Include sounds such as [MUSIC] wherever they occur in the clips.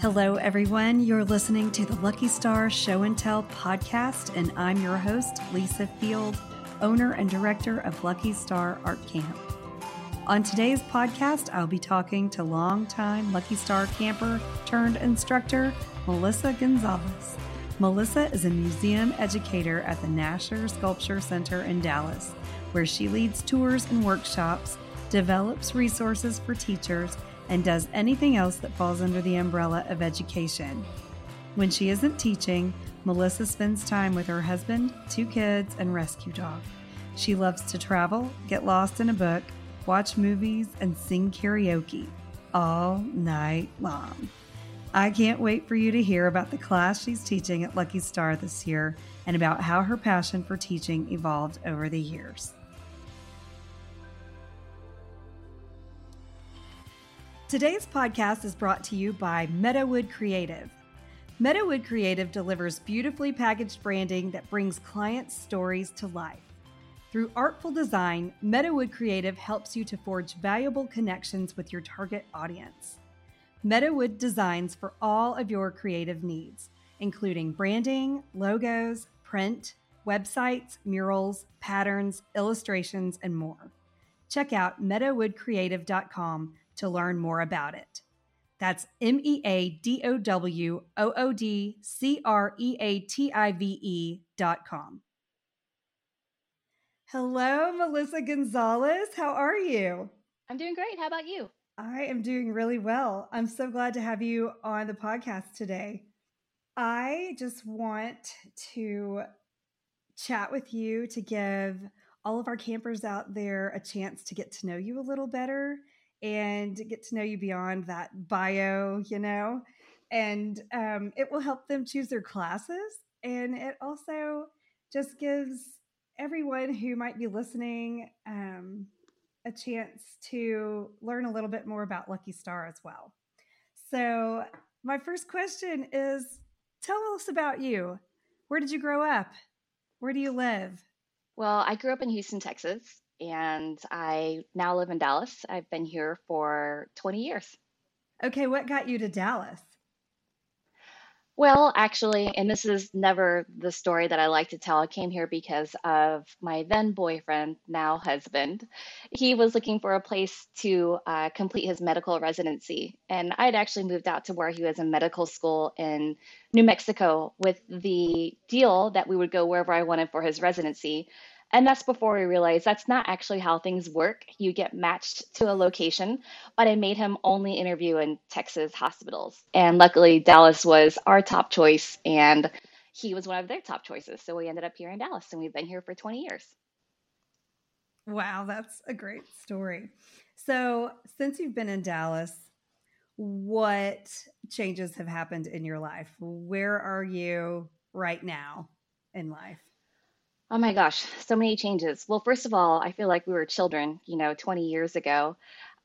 Hello, everyone. You're listening to the Lucky Star Show and Tell podcast, and I'm your host, Lisa Field, owner and director of Lucky Star Art Camp. On today's podcast, I'll be talking to longtime Lucky Star camper turned instructor, Melissa Gonzales. Melissa is a museum educator at the Nasher Sculpture Center in Dallas, where she leads tours and workshops, develops resources for teachers, and does anything else that falls under the umbrella of education. When she isn't teaching, Melissa spends time with her husband, two kids, and rescue dog. She loves to travel, get lost in a book, watch movies, and sing karaoke all night long. I can't wait for you to hear about the class she's teaching at Lucky Star this year and about how her passion for teaching evolved over the years. Today's podcast is brought to you by Meadowood Creative. Meadowood Creative delivers beautifully packaged branding that brings clients' stories to life. Through artful design, Meadowood Creative helps you to forge valuable connections with your target audience. Meadowood designs for all of your creative needs, including branding, logos, print, websites, murals, patterns, illustrations, and more. Check out meadowoodcreative.com to learn more about it. That's M E A D O W O O D C R E A T I V E dot com. Hello, Melissa Gonzales. How are you? I'm doing great. How about you? I am doing really well. I'm so glad to have you on the podcast today. I just want to chat with you to give all of our campers out there a chance to get to know you a little better and get to know you beyond that bio, you know, and um, it will help them choose their classes. And it also just gives everyone who might be listening um, a chance to learn a little bit more about Lucky Star as well. So, my first question is tell us about you. Where did you grow up? Where do you live? Well, I grew up in Houston, Texas, and I now live in Dallas. I've been here for 20 years. Okay, what got you to Dallas? Well, actually, and this is never the story that I like to tell. I came here because of my then boyfriend, now husband. He was looking for a place to uh, complete his medical residency. And I'd actually moved out to where he was in medical school in New Mexico with the deal that we would go wherever I wanted for his residency. And that's before we realized that's not actually how things work. You get matched to a location, but I made him only interview in Texas hospitals. And luckily, Dallas was our top choice, and he was one of their top choices. So we ended up here in Dallas, and we've been here for 20 years. Wow, that's a great story. So, since you've been in Dallas, what changes have happened in your life? Where are you right now in life? Oh my gosh, so many changes. Well, first of all, I feel like we were children, you know, 20 years ago.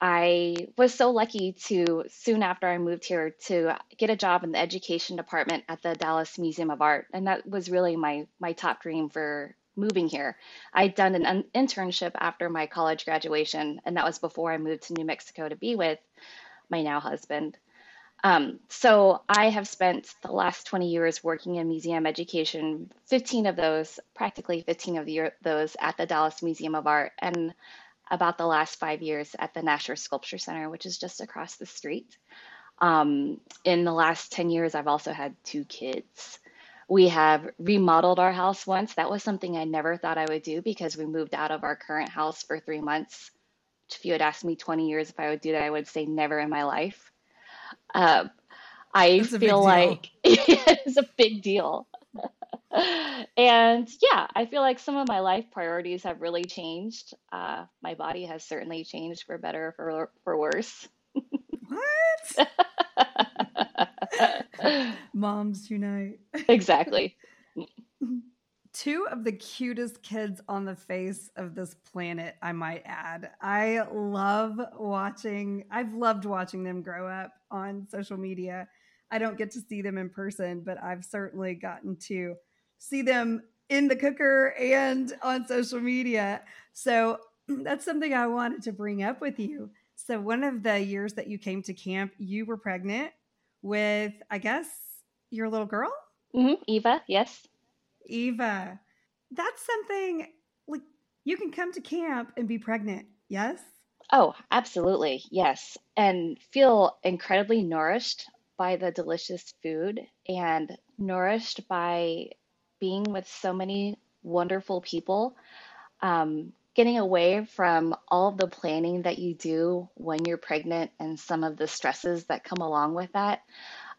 I was so lucky to, soon after I moved here, to get a job in the education department at the Dallas Museum of Art. And that was really my, my top dream for moving here. I'd done an internship after my college graduation, and that was before I moved to New Mexico to be with my now husband. Um, so I have spent the last 20 years working in museum education, 15 of those, practically 15 of the, those at the Dallas Museum of Art, and about the last five years at the Nasher Sculpture Center, which is just across the street. Um, in the last 10 years, I've also had two kids. We have remodeled our house once. That was something I never thought I would do because we moved out of our current house for three months. If you had asked me 20 years if I would do that, I would say never in my life. Uh, I feel like [LAUGHS] it's a big deal. and yeah, I feel like some of my life priorities have really changed. Uh, my body has certainly changed for better for for worse. what? [LAUGHS] Moms unite. exactly two of the cutest kids on the face of this planet, I might add. I love watching, I've loved watching them grow up on social media. I don't get to see them in person, but I've certainly gotten to see them in the cooker and on social media. So [CLEARS THROAT] that's something I wanted to bring up with you. So, one of the years that you came to camp, you were pregnant with, I guess, your little girl? Mm-hmm. Eva, yes. Eva. That's something like you can come to camp and be pregnant, yes? Oh, absolutely. Yes. And feel incredibly nourished by the delicious food and nourished by being with so many wonderful people. Um, getting away from all of the planning that you do when you're pregnant and some of the stresses that come along with that.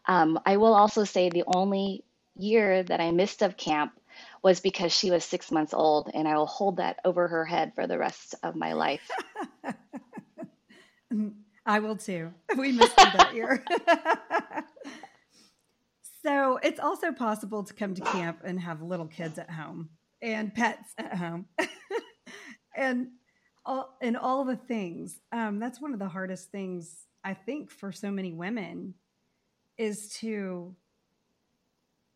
Um, I will also say the only year that I missed of camp was because she was six months old, and I will hold that over her head for the rest of my life. [LAUGHS] [LAUGHS] I will too. [LAUGHS] We missed that year. so it's also possible to come to camp and have little kids at home and pets at home. [LAUGHS] and all and all the things. Um, that's one of the hardest things I think for so many women is to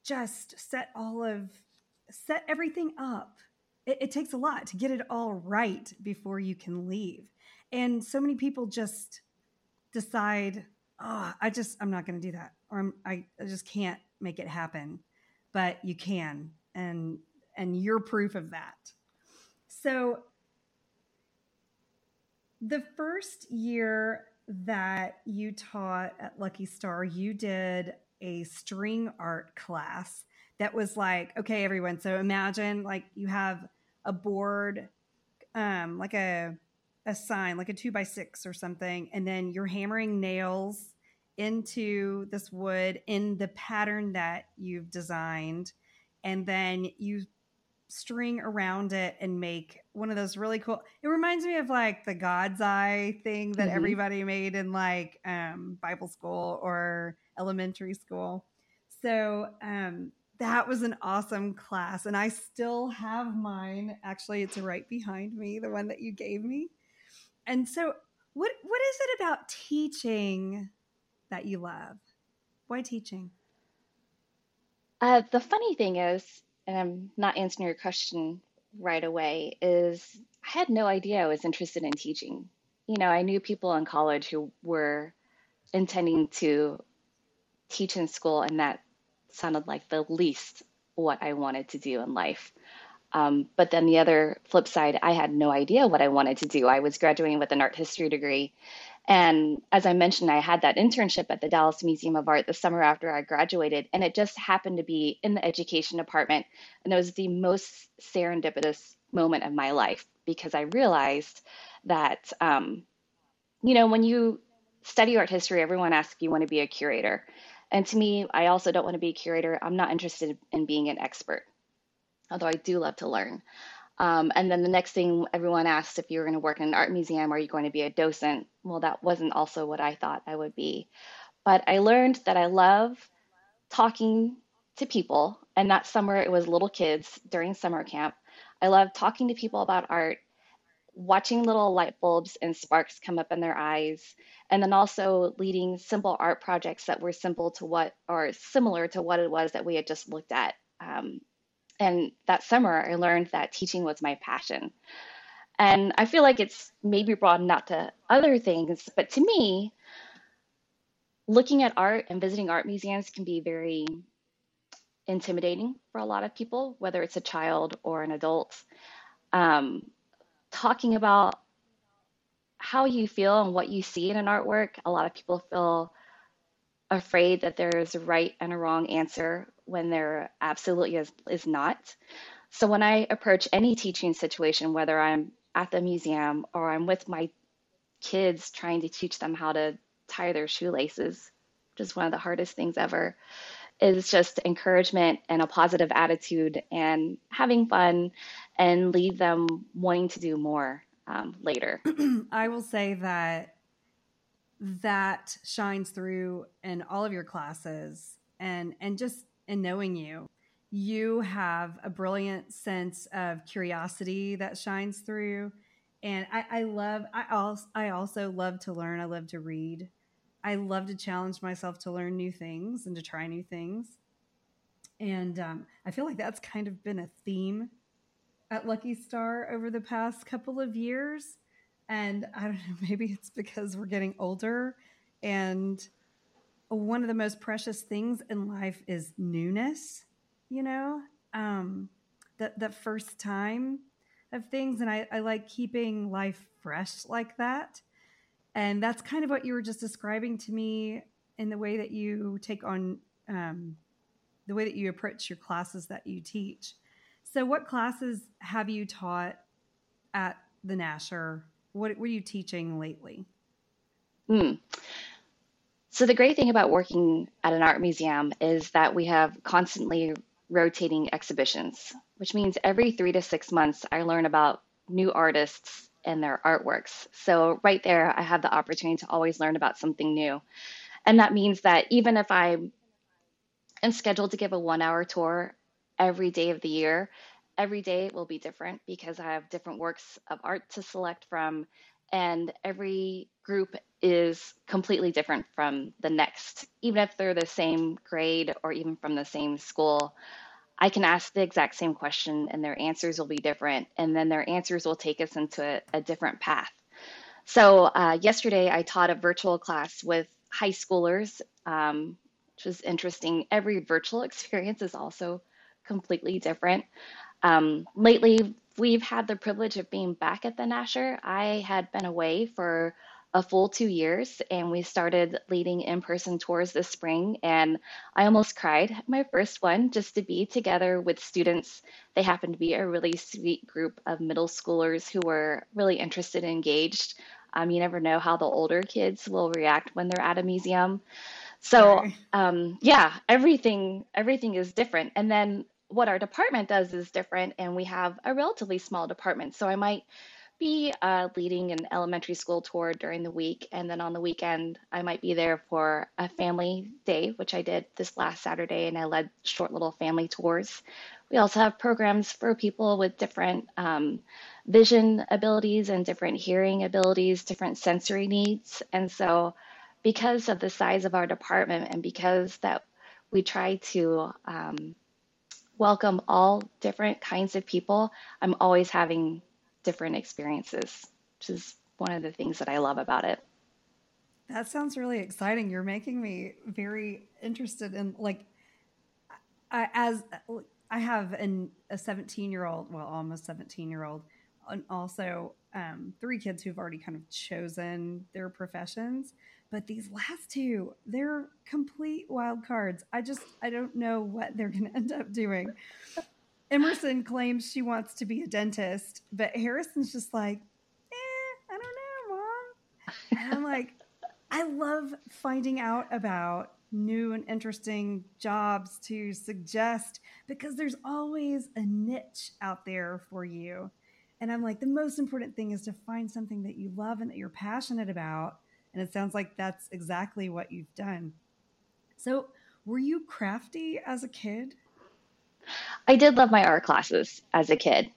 just set all of set everything up. It, it takes a lot to get it all right before you can leave, and so many people just decide, "Oh, I just I'm not going to do that," or I'm, I, I just can't make it happen. But you can, and and you're proof of that. So the first year that you taught at Lucky Star, you did a string art class that was like, okay, everyone. So imagine like you have a board, um, like a a sign, like a two by six or something, and then you're hammering nails into this wood in the pattern that you've designed, and then you string around it and make one of those really cool it reminds me of like the god's eye thing that mm-hmm. everybody made in like um, bible school or elementary school so um, that was an awesome class and i still have mine actually it's right behind me the one that you gave me and so what what is it about teaching that you love why teaching uh, the funny thing is and I'm not answering your question right away, is I had no idea I was interested in teaching. You know, I knew people in college who were intending to teach in school, and that sounded like the least what I wanted to do in life. Um, but then the other flip side, I had no idea what I wanted to do. I was graduating with an art history degree, and as I mentioned, I had that internship at the Dallas Museum of Art the summer after I graduated, and it just happened to be in the education department. And it was the most serendipitous moment of my life because I realized that, um, you know, when you study art history, everyone asks you want to be a curator. And to me, I also don't want to be a curator. I'm not interested in being an expert, although I do love to learn. Um, and then the next thing everyone asked if you were going to work in an art museum, are you going to be a docent? Well, that wasn't also what I thought I would be. But I learned that I love talking to people, and that summer it was little kids during summer camp. I love talking to people about art, watching little light bulbs and sparks come up in their eyes, and then also leading simple art projects that were simple to what or similar to what it was that we had just looked at um, and that summer, I learned that teaching was my passion. And I feel like it's maybe broadened out to other things, but to me, looking at art and visiting art museums can be very intimidating for a lot of people, whether it's a child or an adult. Um, talking about how you feel and what you see in an artwork, a lot of people feel afraid that there's a right and a wrong answer when there absolutely is, is not. So when I approach any teaching situation, whether I'm at the museum or I'm with my kids trying to teach them how to tie their shoelaces, which is one of the hardest things ever, is just encouragement and a positive attitude and having fun and leave them wanting to do more um, later. [CLEARS THROAT] I will say that that shines through in all of your classes and and just in knowing you you have a brilliant sense of curiosity that shines through. And i, I love I also, I also love to learn. I love to read. I love to challenge myself to learn new things and to try new things. And um, i feel like that's kind of been a theme at lucky star over the past couple of years. And I don't know, [LAUGHS] maybe it's because we're getting older and one of the most precious things in life is newness, you know, um, the, the first time of things. And I, I like keeping life fresh like that. And that's kind of what you were just describing to me in the way that you take on um, the way that you approach your classes that you teach. So, what classes have you taught at the Nasher? What, are you teaching lately? Mm. So, the great thing about working at an art museum is that we have constantly rotating exhibitions, which means every three to six months, I learn about new artists and their artworks. So, right there, I have the opportunity to always learn about something new. And that means that even if I am scheduled to give a one hour tour every day of the year, every day will be different because I have different works of art to select from, and every group is completely different from the next, even if they're the same grade or even from the same school. I can ask the exact same question and their answers will be different, and then their answers will take us into a, a different path. So, uh, yesterday I taught a virtual class with high schoolers, um, which was interesting. Every virtual [LAUGHS] experience is also completely different. Um, lately, we've had the privilege of being back at the Nasher. I had been away for a full two years and we started leading in person tours this spring. And I almost cried my first one just to be together with students. They happened to be a really sweet group of middle schoolers who were really interested and engaged. Um, you never know how the older kids will react when they're at a museum. So um, yeah, everything everything is different. And then what our department does is different, and we have a relatively small department. So I might be uh, leading an elementary school tour during the week, and then on the weekend, I might be there for a family day, which I did this last Saturday, and I led short little family tours. We also have programs for people with different um, vision abilities and different hearing abilities, different sensory needs. And so, because of the size of our department and because that we try to um, welcome all different kinds of people, I'm always having different experiences, which is one of the things that I love about it. That sounds really exciting. You're making me very interested in like I, as I have an, a 17 year old, well, almost 17 year old, and also um, three kids who've already kind of chosen their professions. But these last two, they're complete wild cards. I just, I don't know what they're going to end up doing. Emerson claims she wants to be a dentist, but Harrison's just like, eh, I don't know, mom. And I'm like, [LAUGHS] I love finding out about new and interesting jobs to suggest because there's always a niche out there for you. And I'm like, the most important thing is to find something that you love and that you're passionate about. And it sounds like that's exactly what you've done. So, were you crafty as a kid? I did love my art classes as a kid.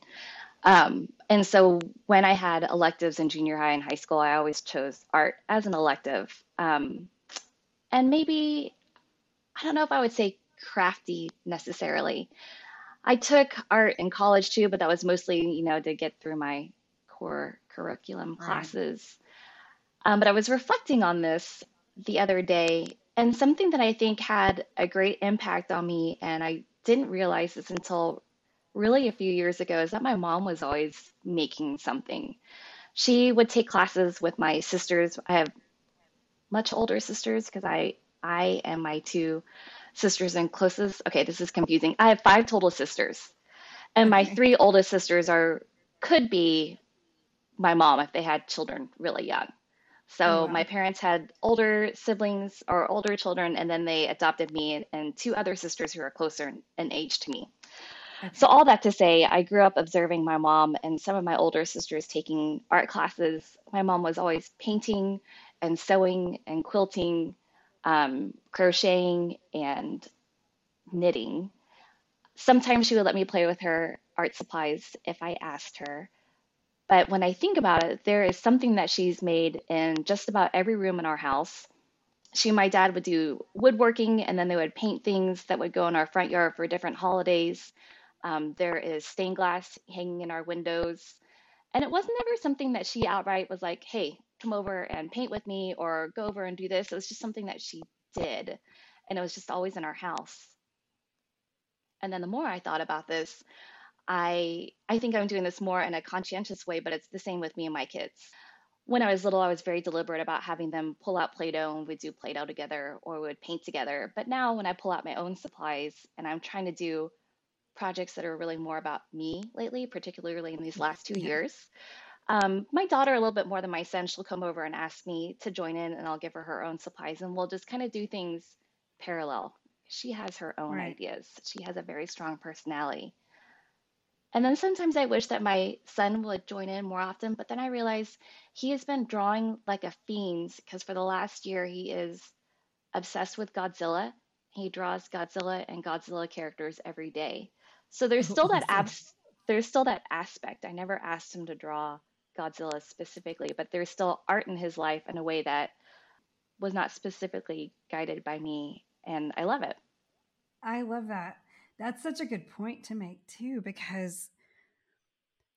Um, and so when I had electives in junior high and high school, I always chose art as an elective. Um, and maybe, I don't know if I would say crafty necessarily. I took art in college too, but that was mostly, you know, to get through my core curriculum Right. classes. Um, but I was reflecting on this the other day, and something that I think had a great impact on me, and I didn't realize this until really a few years ago, is that my mom was always making something. She would take classes with my sisters. I have much older sisters because I I and my two sisters and closest. Okay, this is confusing. I have five total sisters, and my Okay. three oldest sisters are could be my mom if they had children really young. Oh, So my parents had older siblings or older children, and then they adopted me and two other sisters who are closer in, in age to me. So all that to say, I grew up observing my mom and some of my older sisters taking art classes. My mom was always painting and sewing and quilting, um, crocheting and knitting. Sometimes she would let me play with her art supplies if I asked her. But when I think about it, there is something that she's made in just about every room in our house. She and my dad would do woodworking, and then they would paint things that would go in our front yard for different holidays. Um, there is stained glass hanging in our windows. And it wasn't ever something that she outright was like, hey, come over and paint with me or go over and do this. It was just something that she did. And it was just always in our house. And then the more I thought about this, I I think I'm doing this more in a conscientious way, but it's the same with me and my kids. When I was little, I was very deliberate about having them pull out Play-Doh and we'd do Play-Doh together or we would paint together. But now when I pull out my own supplies and I'm trying to do projects that are really more about me lately, particularly in these last two yeah. years, um, my daughter, a little bit more than my son, she'll come over and ask me to join in, and I'll give her her own supplies, and we'll just kind of do things parallel. She has her own right. ideas. She has a very strong personality. And then sometimes I wish that my son would join in more often, but then I realize he has been drawing like a fiend because for the last year he is obsessed with Godzilla. He draws Godzilla and Godzilla characters every day. So there's still that [LAUGHS] abs- there's still that aspect. I never asked him to draw Godzilla specifically, but there's still art in his life in a way that was not specifically guided by me, and I love it. I love that. That's such a good point to make too, because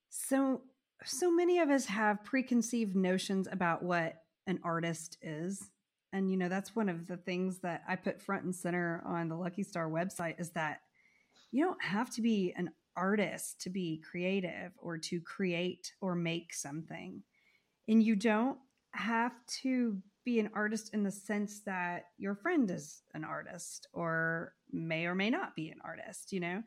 so so many of us have preconceived notions about what an artist is. And you know, that's one of the things that I put front and center on the Lucky Star website is that you don't have to be an artist to be creative or to create or make something. And you don't have to be an artist in the sense that your friend is an artist or may or may not be an artist, you know?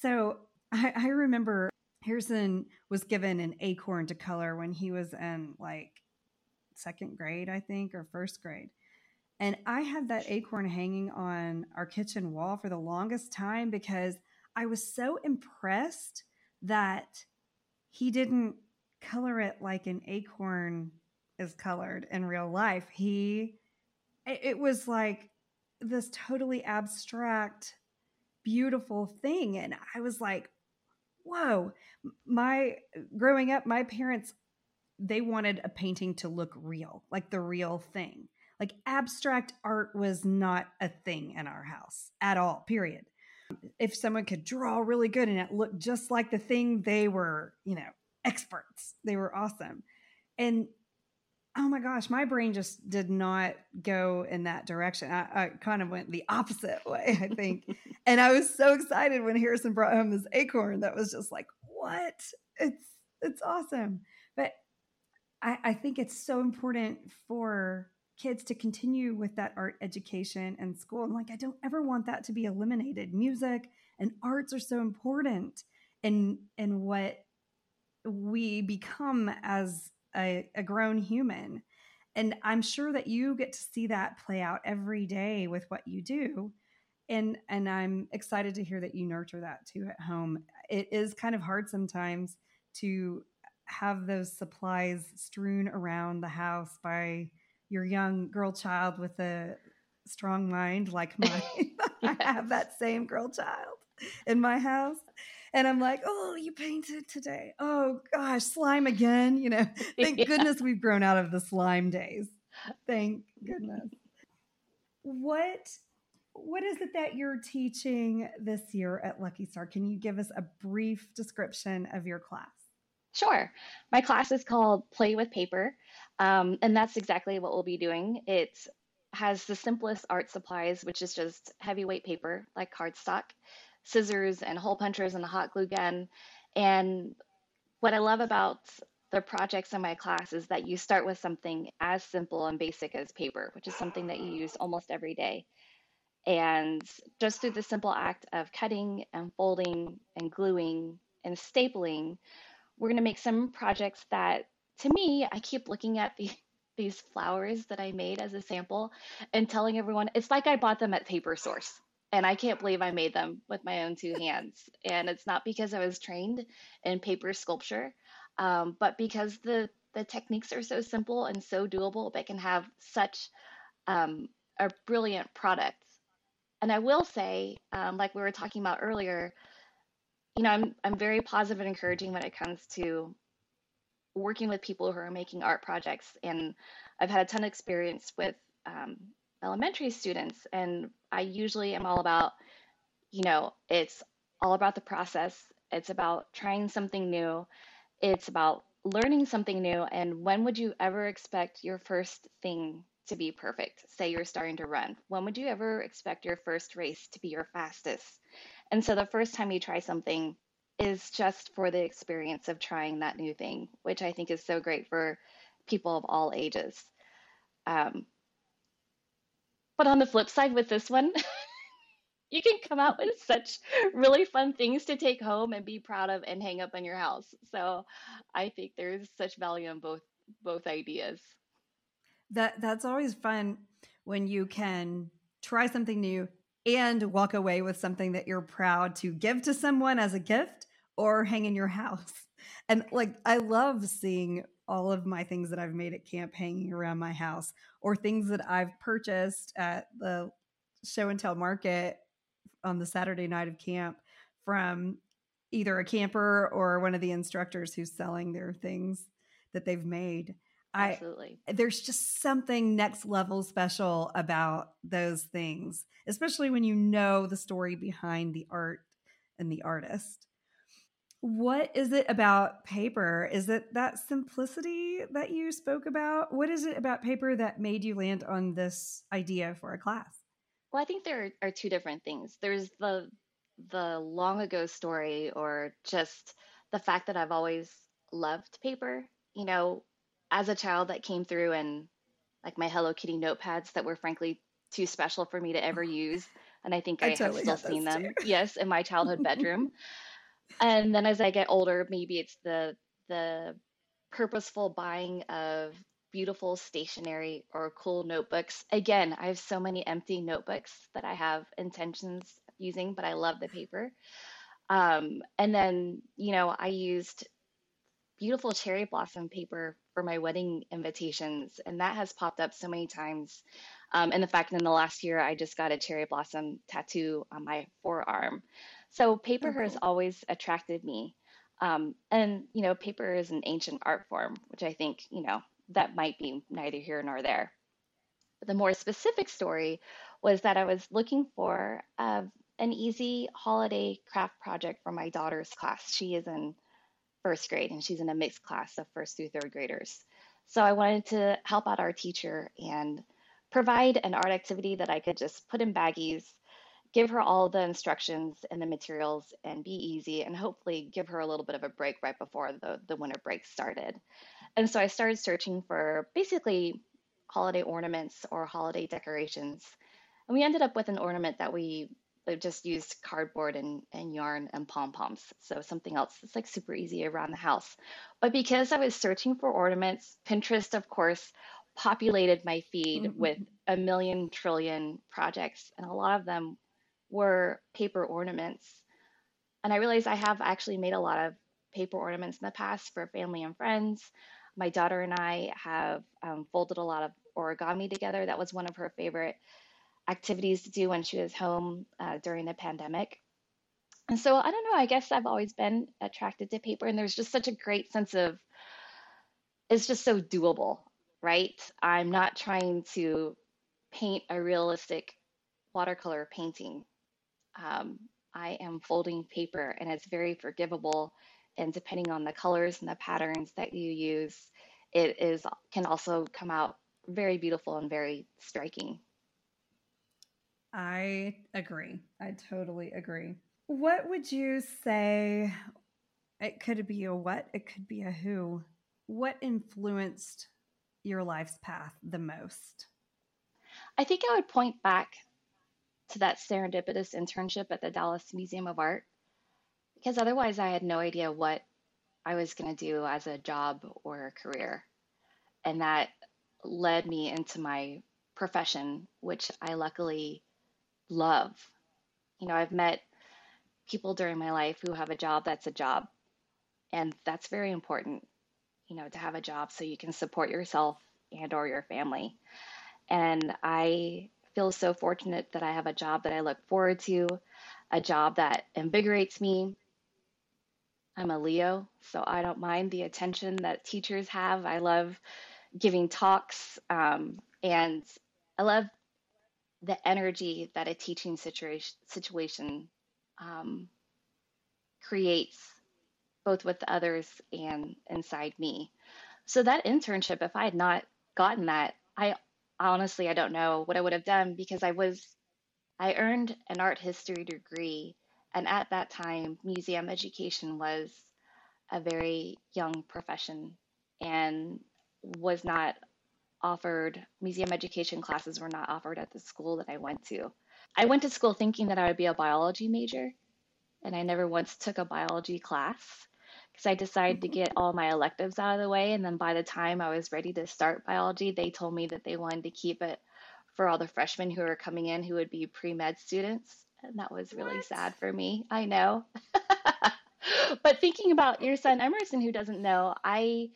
So I, I remember Harrison was given an acorn to color when he was in like second grade, I think, or first grade. And I had that acorn hanging on our kitchen wall for the longest time because I was so impressed that he didn't color it like an acorn is colored in real life. He, it was like this totally abstract, beautiful thing. And I was like, whoa, my growing up, my parents, they wanted a painting to look real, like the real thing. Like abstract art was not a thing in our house at all, period if someone could draw really good and it looked just like the thing they were you know experts they were awesome and oh my gosh my brain just did not go in that direction i, I kind of went the opposite way i think [LAUGHS] and i was so excited when harrison brought home this acorn that was just like what it's it's awesome but I, I think it's so important for kids to continue with that art education and school. And like, I don't ever want that to be eliminated. Music and arts are so important in in what we become as a, a grown human. And I'm sure that you get to see that play out every day with what you do. And and I'm excited to hear that you nurture that too at home. It is kind of hard sometimes to have those supplies strewn around the house by your young girl child with a strong mind like [LAUGHS] mine. yes. [LAUGHS] I have that same girl child in my house. And I'm like, oh, you painted today. Oh gosh, slime again. You know, [LAUGHS] thank yeah. goodness we've grown out of the slime days. Thank goodness. [LAUGHS] What what is it that you're teaching this year at Lucky Star? Can you give us a brief description of your class? Sure. My class is called Play with Paper, um, and that's exactly what we'll be doing. It has the simplest art supplies, which is just heavyweight paper like cardstock, scissors, and hole punchers, and a hot glue gun. And what I love about the projects in my class is that you start with something as simple and basic as paper, which is something that you use almost every day. And just through the simple act of cutting and folding and gluing and stapling, we're going to make some projects that, to me, I keep looking at the, [LAUGHS] these flowers that I made as a sample and telling everyone it's like I bought them at Paper Source. And I can't believe I made them with my own two hands. And it's not because I was trained in paper sculpture, um, but because the, the techniques are so simple and so doable, they can have such um, a brilliant product. And I will say, um, like we were talking about earlier, you know, I'm I'm very positive and encouraging when it comes to working with people who are making art projects, and I've had a ton of experience with um, elementary students, and I usually am all about, you know, it's all about the process. It's about trying something new. It's about learning something new. And when would you ever expect your first thing to be perfect? Say you're starting to run. When would you ever expect your first race to be your fastest? And so the first time you try something is just for the experience of trying that new thing, which I think is so great for people of all ages. Um, but on the flip side with this one, [LAUGHS] you can come out with such really fun things to take home and be proud of and hang up in your house. So I think there's such value in both both ideas. That that's always fun when you can try something new and walk away with something that you're proud to give to someone as a gift or hang in your [LAUGHS] house. And like I love seeing all of my things that I've made at camp hanging around my house or things that I've purchased at the show and tell market on the Saturday night of camp from either a camper or one of the instructors who's selling their things that they've made. Absolutely. I there's just something next level special about those things, especially when you know the story behind the art and the artist. What is it about paper? Is it that simplicity that you spoke about? What is it about paper that made you land on this idea for a class? Well, I think there are two different things. There's the the long ago story or just the fact that I've always loved paper. You know, as a child that came through and like my Hello Kitty notepads that were frankly too special for me to ever [LAUGHS] use. And I think I, I totally have still seen them. Too. Yes, in my childhood bedroom. [LAUGHS] [LAUGHS] and then as I get older, maybe it's the the purposeful buying of beautiful stationery or cool notebooks. Again, I have so many empty notebooks that I have intentions using, but I love the paper. Um, and then, you know, I used beautiful cherry blossom paper for my wedding invitations, and that has popped up so many times. Um, and the fact that in the last year, I just got a cherry blossom tattoo on my forearm. So paper oh, cool. has always attracted me. Um, and, you know, paper is an ancient art form, which I think, you know, that might be neither here nor there. But the more specific story was that I was looking for uh, an easy holiday craft project for my daughter's class. She is in first grade and she's in a mixed class of first through third graders. So I wanted to help out our teacher and provide an art activity that I could just put in baggies, give her all the instructions and the materials and be easy and hopefully give her a little bit of a break right before the, the winter break started. And so I started searching for basically holiday ornaments or holiday decorations. And we ended up with an ornament that we just used cardboard and, and yarn and pom poms. So something else that's like super easy around the house. But because I was searching for ornaments, Pinterest, of course, populated my feed mm-hmm. with a million trillion projects, and a lot of them were paper ornaments. And I realized I have actually made a lot of paper ornaments in the past for family and friends. My daughter and I have um, folded a lot of origami together. That was one of her favorite activities to do when she was home uh, during the pandemic. And so I don't know, I guess I've always been attracted to paper, and there's just such a great sense of it's just so doable, right? I'm not trying to paint a realistic watercolor painting. Um, I am folding paper, and it's very forgivable. And depending on the colors and the patterns that you use, it is can also come out very beautiful and very striking. I agree. I totally agree. What would you say? It could be a what, it could be a who. What influenced your life's path the most? I think I would point back to that serendipitous internship at the Dallas Museum of Art because otherwise I had no idea what I was going to do as a job or a career. And that led me into my profession, which I luckily love. You know, I've met people during my life who have a job that's a job. And that's very important, you know, to have a job so you can support yourself and or your family. And I feel so fortunate that I have a job that I look forward to, a job that invigorates me. I'm a Leo, so I don't mind the attention that teachers have. I love giving talks, um, and I love the energy that a teaching situation situation um, creates both with others and inside me. So that internship, if I had not gotten that, I honestly, I don't know what I would have done because I was, I earned an art history degree. And at that time, museum education was a very young profession and was not offered, museum education classes were not offered at the school that I went to. I went to school thinking that I would be a biology major, and I never once took a biology class because I decided to mm-hmm. get all my electives out of the way. And then by the time I was ready to start biology, they told me that they wanted to keep it for all the freshmen who were coming in who would be pre med students. And that was really what? sad for me. I know. [LAUGHS] but thinking about your son Emerson, who doesn't know, I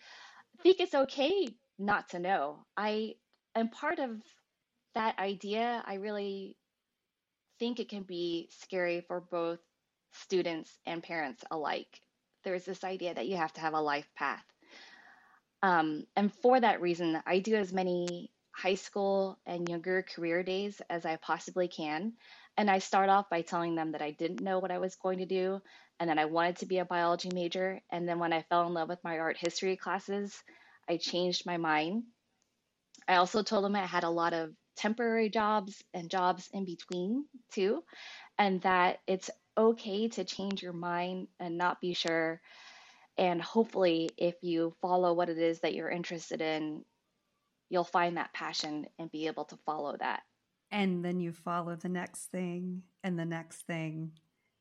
think it's okay not to know. I am part of that idea. I really think it can be scary for both students and parents alike. There's this idea that you have to have a life path. Um, and for that reason, I do as many high school and younger career days as I possibly can. And I start off by telling them that I didn't know what I was going to do and that I wanted to be a biology major. And then when I fell in love with my art history classes, I changed my mind. I also told them I had a lot of temporary jobs and jobs in between too, and that it's okay to change your mind and not be sure. And hopefully, if you follow what it is that you're interested in, you'll find that passion and be able to follow that. And then you follow the next thing and the next thing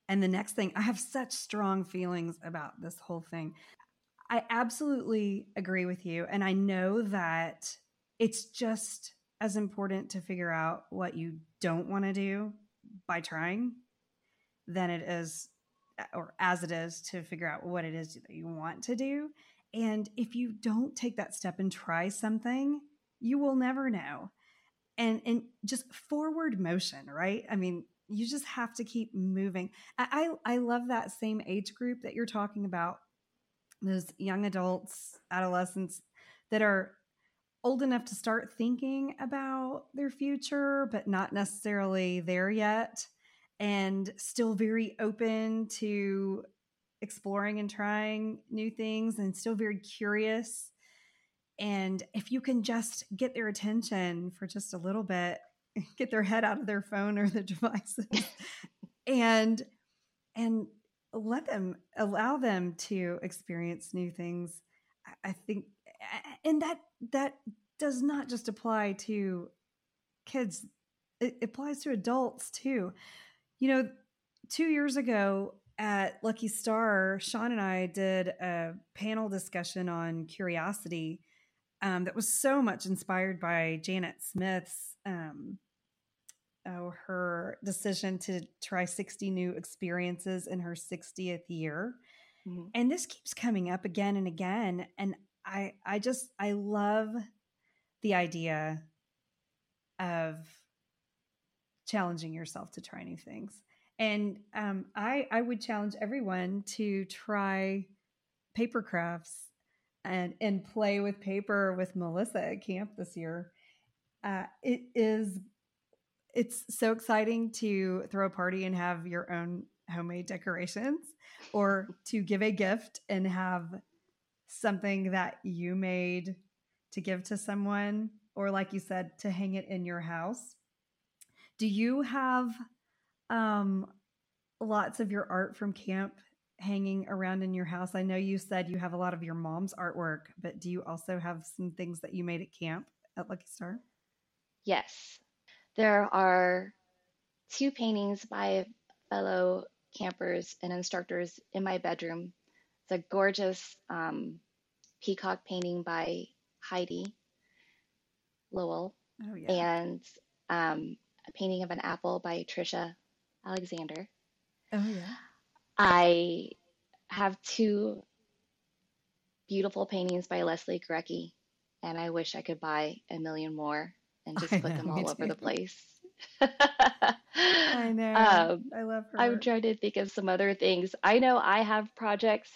and the next thing. I have such strong feelings about this whole thing. I absolutely agree with you. And I know that it's just as important to figure out what you don't want to do by trying than it is uh, or as it is to figure out what it is that you want to do. And if you don't take that step and try something, you will never know. And and just forward motion, right? I mean, you just have to keep moving. I I, I love that same age group that you're talking about those young adults, adolescents that are old enough to start thinking about their future, but not necessarily there yet, and still very open to exploring and trying new things and still very curious. And if you can just get their attention for just a little bit, [LAUGHS] get their head out of their phone or their [LAUGHS] devices and and let them allow them to experience new things i think and that that does not just apply to kids it applies to adults too you know 2 years ago at lucky star sean and i did a panel discussion on curiosity um, that was so much inspired by janet smith's um, oh, her decision to try 60 new experiences in her 60th year. Mm-hmm. And this keeps coming up again and again. And I, I just, I love the idea of challenging yourself to try new things. And um, I, I would challenge everyone to try paper crafts and and play with paper with Melissa at camp this year. Uh, it is it's so exciting to throw a party and have your own homemade decorations or to give a gift and have something that you made to give to someone or like you said to hang it in your house do you have um lots of your art from camp hanging around in your house i know you said you have a lot of your mom's artwork but do you also have some things that you made at camp at lucky star yes there are two paintings by fellow campers and instructors in my bedroom. It's a gorgeous um, peacock painting by Heidi Lowell, oh, yeah. and um, a painting of an apple by Trisha Alexander. Oh yeah. I have two beautiful paintings by Leslie Gurecki, and I wish I could buy a million more and just I put know, them all over the place. I know. [LAUGHS] Um, I love her. I'm trying to think of some other things. I know I have projects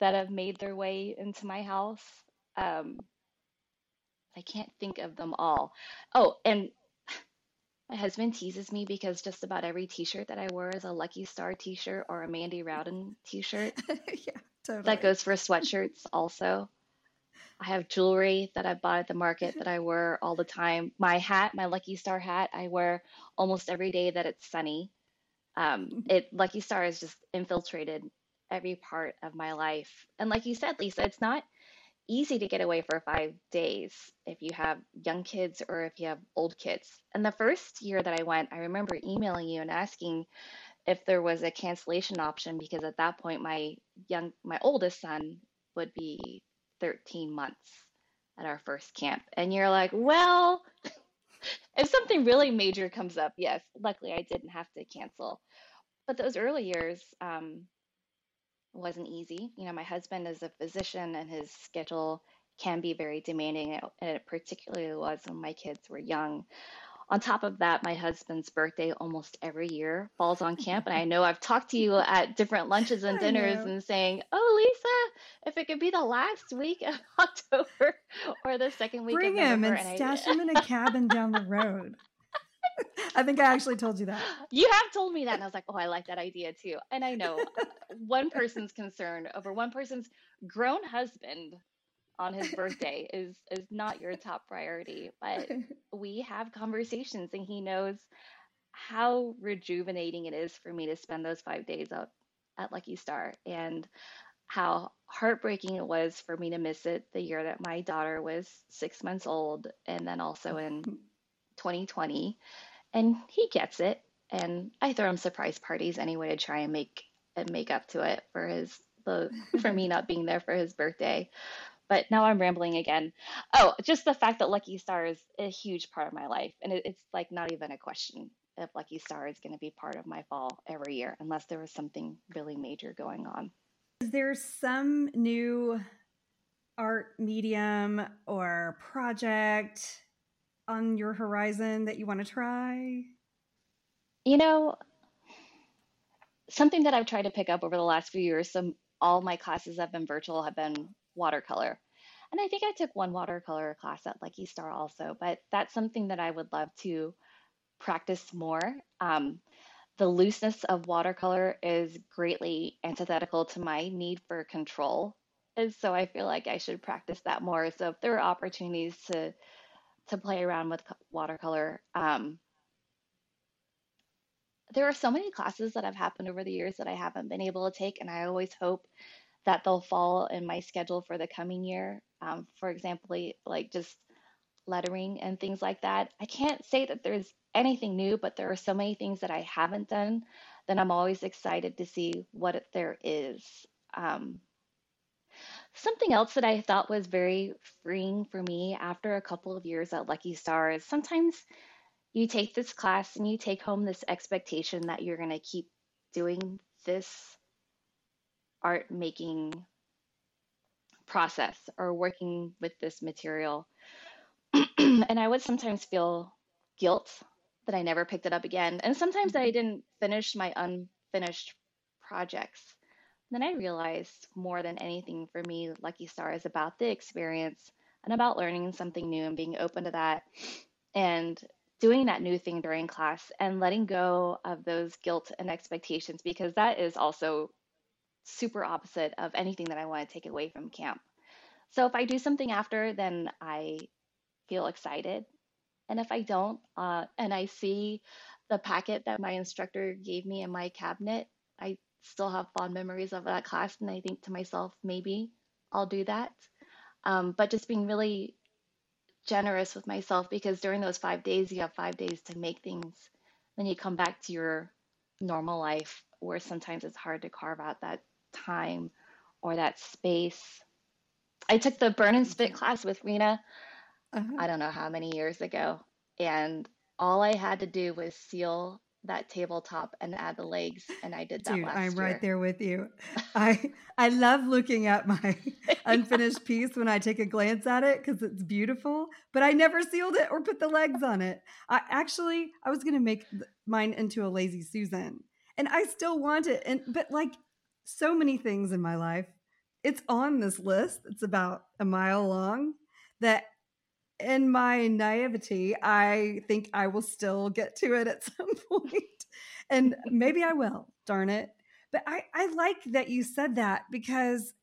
that have made their way into my house. Um, I can't think of them all. Oh, and my husband teases me because just about every T-shirt that I wear is a Lucky Star T-shirt or a Mandy Rowden T-shirt. [LAUGHS] yeah, totally. That goes for sweatshirts also. I have jewelry that I bought at the market that I wear all the time. My hat, my Lucky Star hat, I wear almost every day that it's sunny. Um, [LAUGHS] it Lucky Star has just infiltrated every part of my life. And like you said, Lisa, it's not easy to get away for five days if you have young kids or if you have old kids. And the first year that I went, I remember emailing you and asking if there was a cancellation option because at that point my young my oldest son would be 13 months at our first camp. And you're like, well, [LAUGHS] if something really major comes up, yes, luckily I didn't have to cancel. But those early years, um, wasn't easy. You know, my husband is a physician and his schedule can be very demanding, and it particularly was when my kids were young. On top of that, my husband's birthday almost every year falls on camp. And I know I've talked to you at different lunches and dinners and saying, Oh, Lisa, if it could be the last week of [LAUGHS] October or the second week Bring of him and, and stash I... him in a cabin down the road. [LAUGHS] I think I actually told you that. You have told me that. And I was like, oh, I like that idea too. And I know [LAUGHS] one person's concern over one person's grown husband on his birthday [LAUGHS] is is not your top priority but we have conversations and he knows how rejuvenating it is for me to spend those five days up at lucky star and how heartbreaking it was for me to miss it the year that my daughter was six months old and then also in 2020 and he gets it. And I throw him surprise parties anyway to try and make and make up to it for his the for me not being there for his birthday. But now I'm rambling again. Oh, just the fact that Lucky Star is a huge part of my life, and it, it's like not even a question if Lucky Star is going to be part of my fall every year, unless there was something really major going on. Is there some new art medium or project on your horizon that you want to try? You know, something that I've tried to pick up over the last few years, some all my classes have been virtual, have been watercolor. And I think I took one watercolor class at Lucky Star also, but that's something that I would love to practice more. Um, the looseness of watercolor is greatly antithetical to my need for control. And so I feel like I should practice that more. So if there are opportunities to to play around with watercolor. Um, there are so many classes that have happened over the years that I haven't been able to take, and I always hope that they'll fall in my schedule for the coming year. Um, for example, like just lettering and things like that. I can't say that there's anything new, but there are so many things that I haven't done that I'm always excited to see what there is. Um, Something else that I thought was very freeing for me after a couple of years at Lucky Star is sometimes you take this class and you take home this expectation that you're going to keep doing this art making process or working with this material. [CLEARS THROAT] and I would sometimes feel guilt that I never picked it up again. And sometimes I didn't finish my unfinished projects. Then I realized more than anything for me, Lucky Star is about the experience and about learning something new and being open to that and doing that new thing during class and letting go of those guilt and expectations because that is also super opposite of anything that I want to take away from camp. So if I do something after, then I feel excited. And if I don't, uh, and I see the packet that my instructor gave me in my cabinet, I still have fond memories of that class. And I think to myself, maybe I'll do that. Um, but just being really generous with myself because during those five days, you have five days to make things. Then you come back to your normal life where sometimes it's hard to carve out that time or that space. I took the burn and spit class with Rena, uh-huh. I don't know how many years ago. And all I had to do was seal that tabletop and add the legs and I did that Dude, I'm year. right there with you. [LAUGHS] I I love looking at my [LAUGHS] unfinished piece when I take a glance at it cuz it's beautiful, but I never sealed it or put the legs on it. I actually I was going to make mine into a lazy susan and I still want it and but like so many things in my life it's on this list. It's about a mile long that in my naivety, I think I will still get to it at [LAUGHS] some point. and maybe I will, darn it. But I, I like that you said that because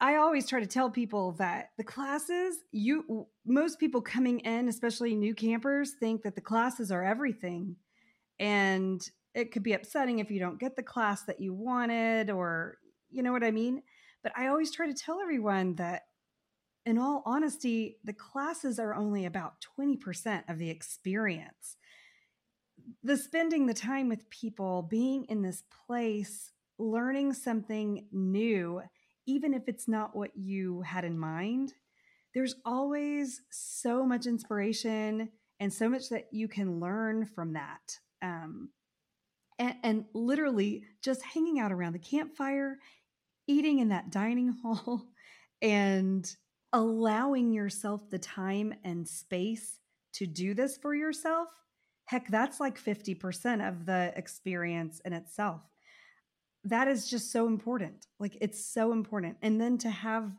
I always try to tell people that the classes, you most people coming in, especially new campers, think that the classes are everything. And it could be upsetting if you don't get the class that you wanted or you know what I mean? But I always try to tell everyone that in all honesty, the classes are only about 20% of the experience. The spending the time with people, being in this place, learning something new, even if it's not what you had in mind, there's always so much inspiration and so much that you can learn from that. Um, and, and literally just hanging out around the campfire, eating in that dining [LAUGHS] hall, and allowing yourself the time and space to do this for yourself, heck, that's like 50% of the experience in itself. That is just so important. Like it's so important. And then to have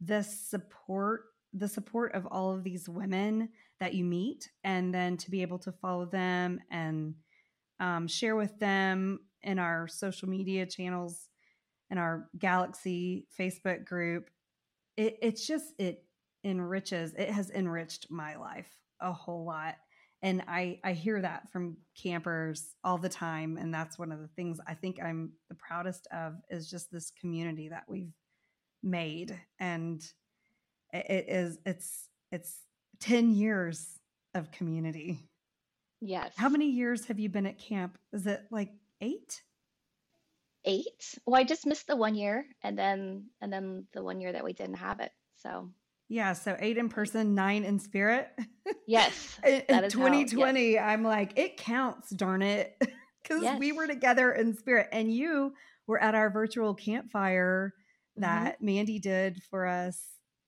the support, the support of all of these women that you meet, and then to be able to follow them and um, share with them in our social media channels in our Galaxy Facebook group it, it's just it enriches it has enriched my life a whole lot and i i hear that from campers all the time and that's one of the things i think i'm the proudest of is just this community that we've made and it is it's it's 10 years of community. Yes. How many years have you been at camp? Is it like eight eight. Well, I just missed the one year, and then and then the one year that we didn't have it. So yeah, so eight in person, nine in spirit. Yes, [LAUGHS] in, in 2020, yes. I'm like, it counts, darn it, [LAUGHS] because yes. we were together in spirit, and you were at our virtual campfire that mm-hmm. Mandy did for us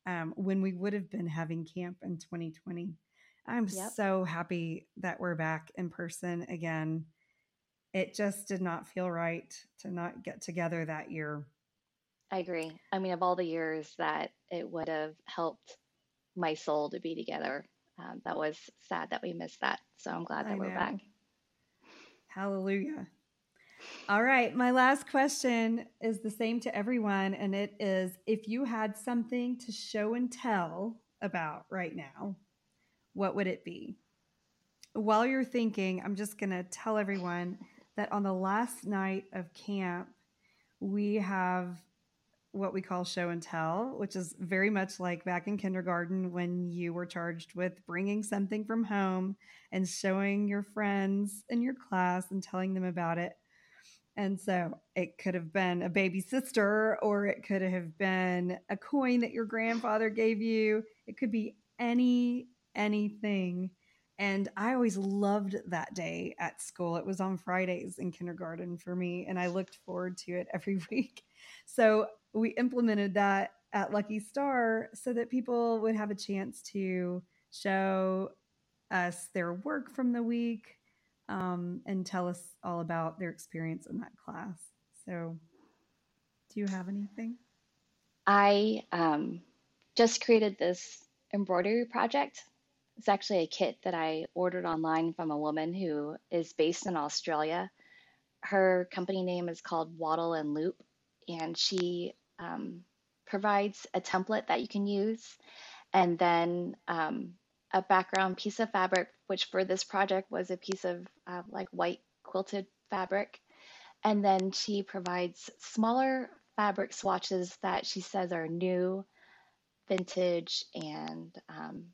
um, when we would have been having camp in 2020. I'm yep. so happy that we're back in person again it just did not feel right to not get together that year. I agree. I mean, of all the years that it would have helped my soul to be together, um, that was sad that we missed that. So I'm glad that I we're know. back. Hallelujah. All right. My last question is the same to everyone. And it is if you had something to show and tell about right now, what would it be? While you're thinking, I'm just going to tell everyone that on the last night of camp, we have what we call show and tell, which is very much like back in kindergarten when you were charged with bringing something from home and showing your friends in your class and telling them about it. And so it could have been a baby sister, or it could have been a coin that your grandfather gave you. It could be any anything. And I always loved that day at school. It was on Fridays in kindergarten for me, and I looked forward to it [LAUGHS] every week. So we implemented that at Lucky Star so that people would have a chance to show us their work from the week um, and tell us all about their experience in that class. So, do you have anything? I um, just created this embroidery project it's actually a kit that I ordered online from a woman who is based in Australia. Her company name is called Wattle and Loop, and she um, provides a template that you can use, and then um, a background piece of fabric, which for this project was a piece of uh, like white quilted fabric. And then she provides smaller fabric swatches that she says are new, vintage, and um,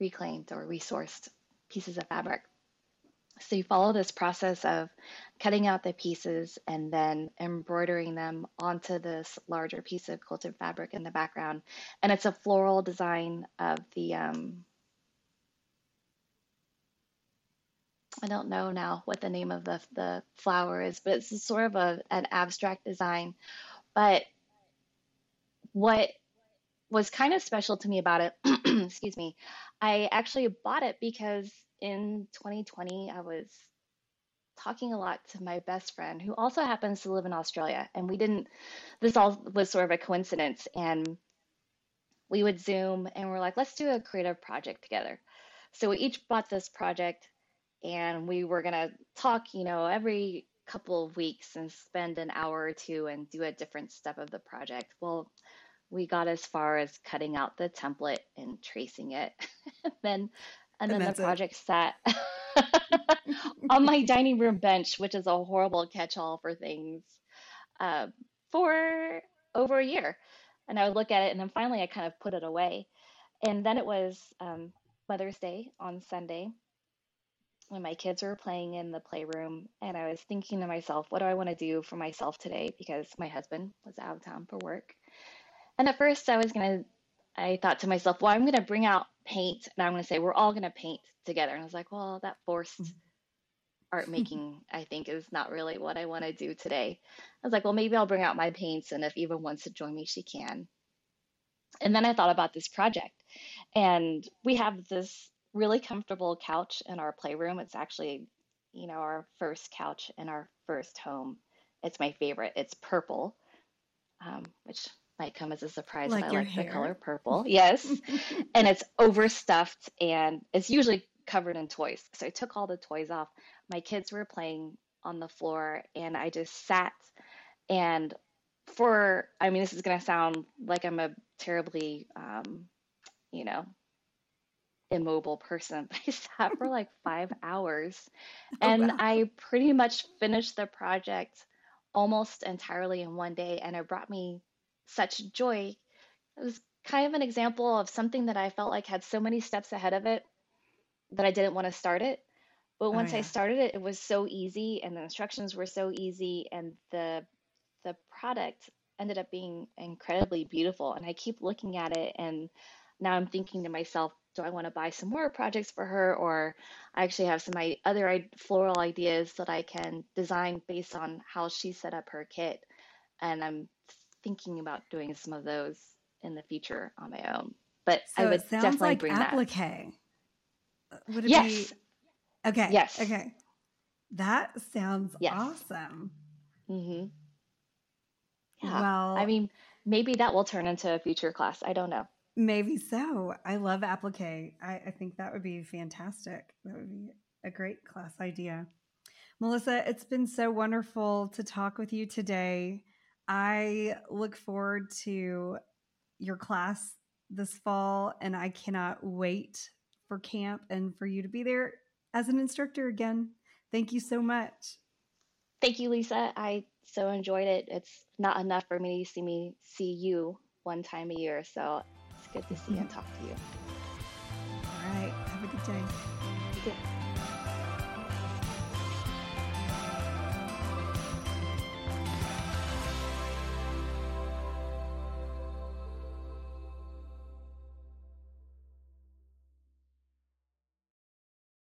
reclaimed or resourced pieces of fabric. So you follow this process of cutting out the pieces and then embroidering them onto this larger piece of quilted fabric in the background. And it's a floral design of the, um, I don't know now what the name of the, the flower is, but it's sort of a, an abstract design. But what was kind of special to me about it, [CLEARS THROAT] excuse me, I actually bought it because in 2020 I was talking a lot to my best friend who also happens to live in Australia. And we didn't, this all was sort of a coincidence. And we would Zoom and we're like, let's do a creative project together. So we each bought this project and we were going to talk, you know, every couple of weeks and spend an hour or two and do a different step of the project. Well, we got as far as cutting out the template and tracing it. [LAUGHS] then and, and then the project it. sat [LAUGHS] on my [LAUGHS] dining room bench, which is a horrible catch-all for things, uh, for over a year. And I would look at it, and then finally I kind of put it away. And then it was um, Mother's Day on Sunday when my kids were playing in the playroom, and I was thinking to myself, what do I want to do for myself today? Because my husband was out of town for work. And at first, I was going to, I thought to myself, well, I'm going to bring out paint and I'm going to say, we're all going to paint together. And I was like, well, that forced mm-hmm. art [LAUGHS] making, I think, is not really what I want to do today. I was like, well, maybe I'll bring out my paints. And if Eva wants to join me, she can. And then I thought about this project. And we have this really comfortable couch in our playroom. It's actually, you know, our first couch in our first home. It's my favorite. It's purple, um, which might come as a surprise. Like I like hair. the color purple. Yes. [LAUGHS] and it's overstuffed and it's usually covered in toys. So I took all the toys off. My kids were playing on the floor and I just sat and for I mean this is going to sound like I'm a terribly um, you know immobile person. [LAUGHS] but I sat for like [LAUGHS] 5 hours oh, and oh, wow. I pretty much finished the project almost entirely in one day and it brought me such joy. It was kind of an example of something that I felt like had so many steps ahead of it that I didn't want to start it. But oh, once oh, yeah. I started it, it was so easy and the instructions were so easy and the the product ended up being incredibly beautiful and I keep looking at it and now I'm thinking to myself, do I want to buy some more projects for her or I actually have some other floral ideas that I can design based on how she set up her kit and I'm thinking about doing some of those in the future on my own. But so I would definitely like bring applique. that. Would it yes. be okay? Yes. Okay. That sounds yes. awesome. Mm-hmm. Yeah. Well, I mean, maybe that will turn into a future class. I don't know. Maybe so. I love applique. I, I think that would be fantastic. That would be a great class idea. Melissa, it's been so wonderful to talk with you today. I look forward to your class this fall, and I cannot wait for camp and for you to be there as an instructor again. Thank you so much. Thank you, Lisa. I so enjoyed it. It's not enough for me to see me see you one time a year, so it's good to see and talk to you. All right. Have a good day.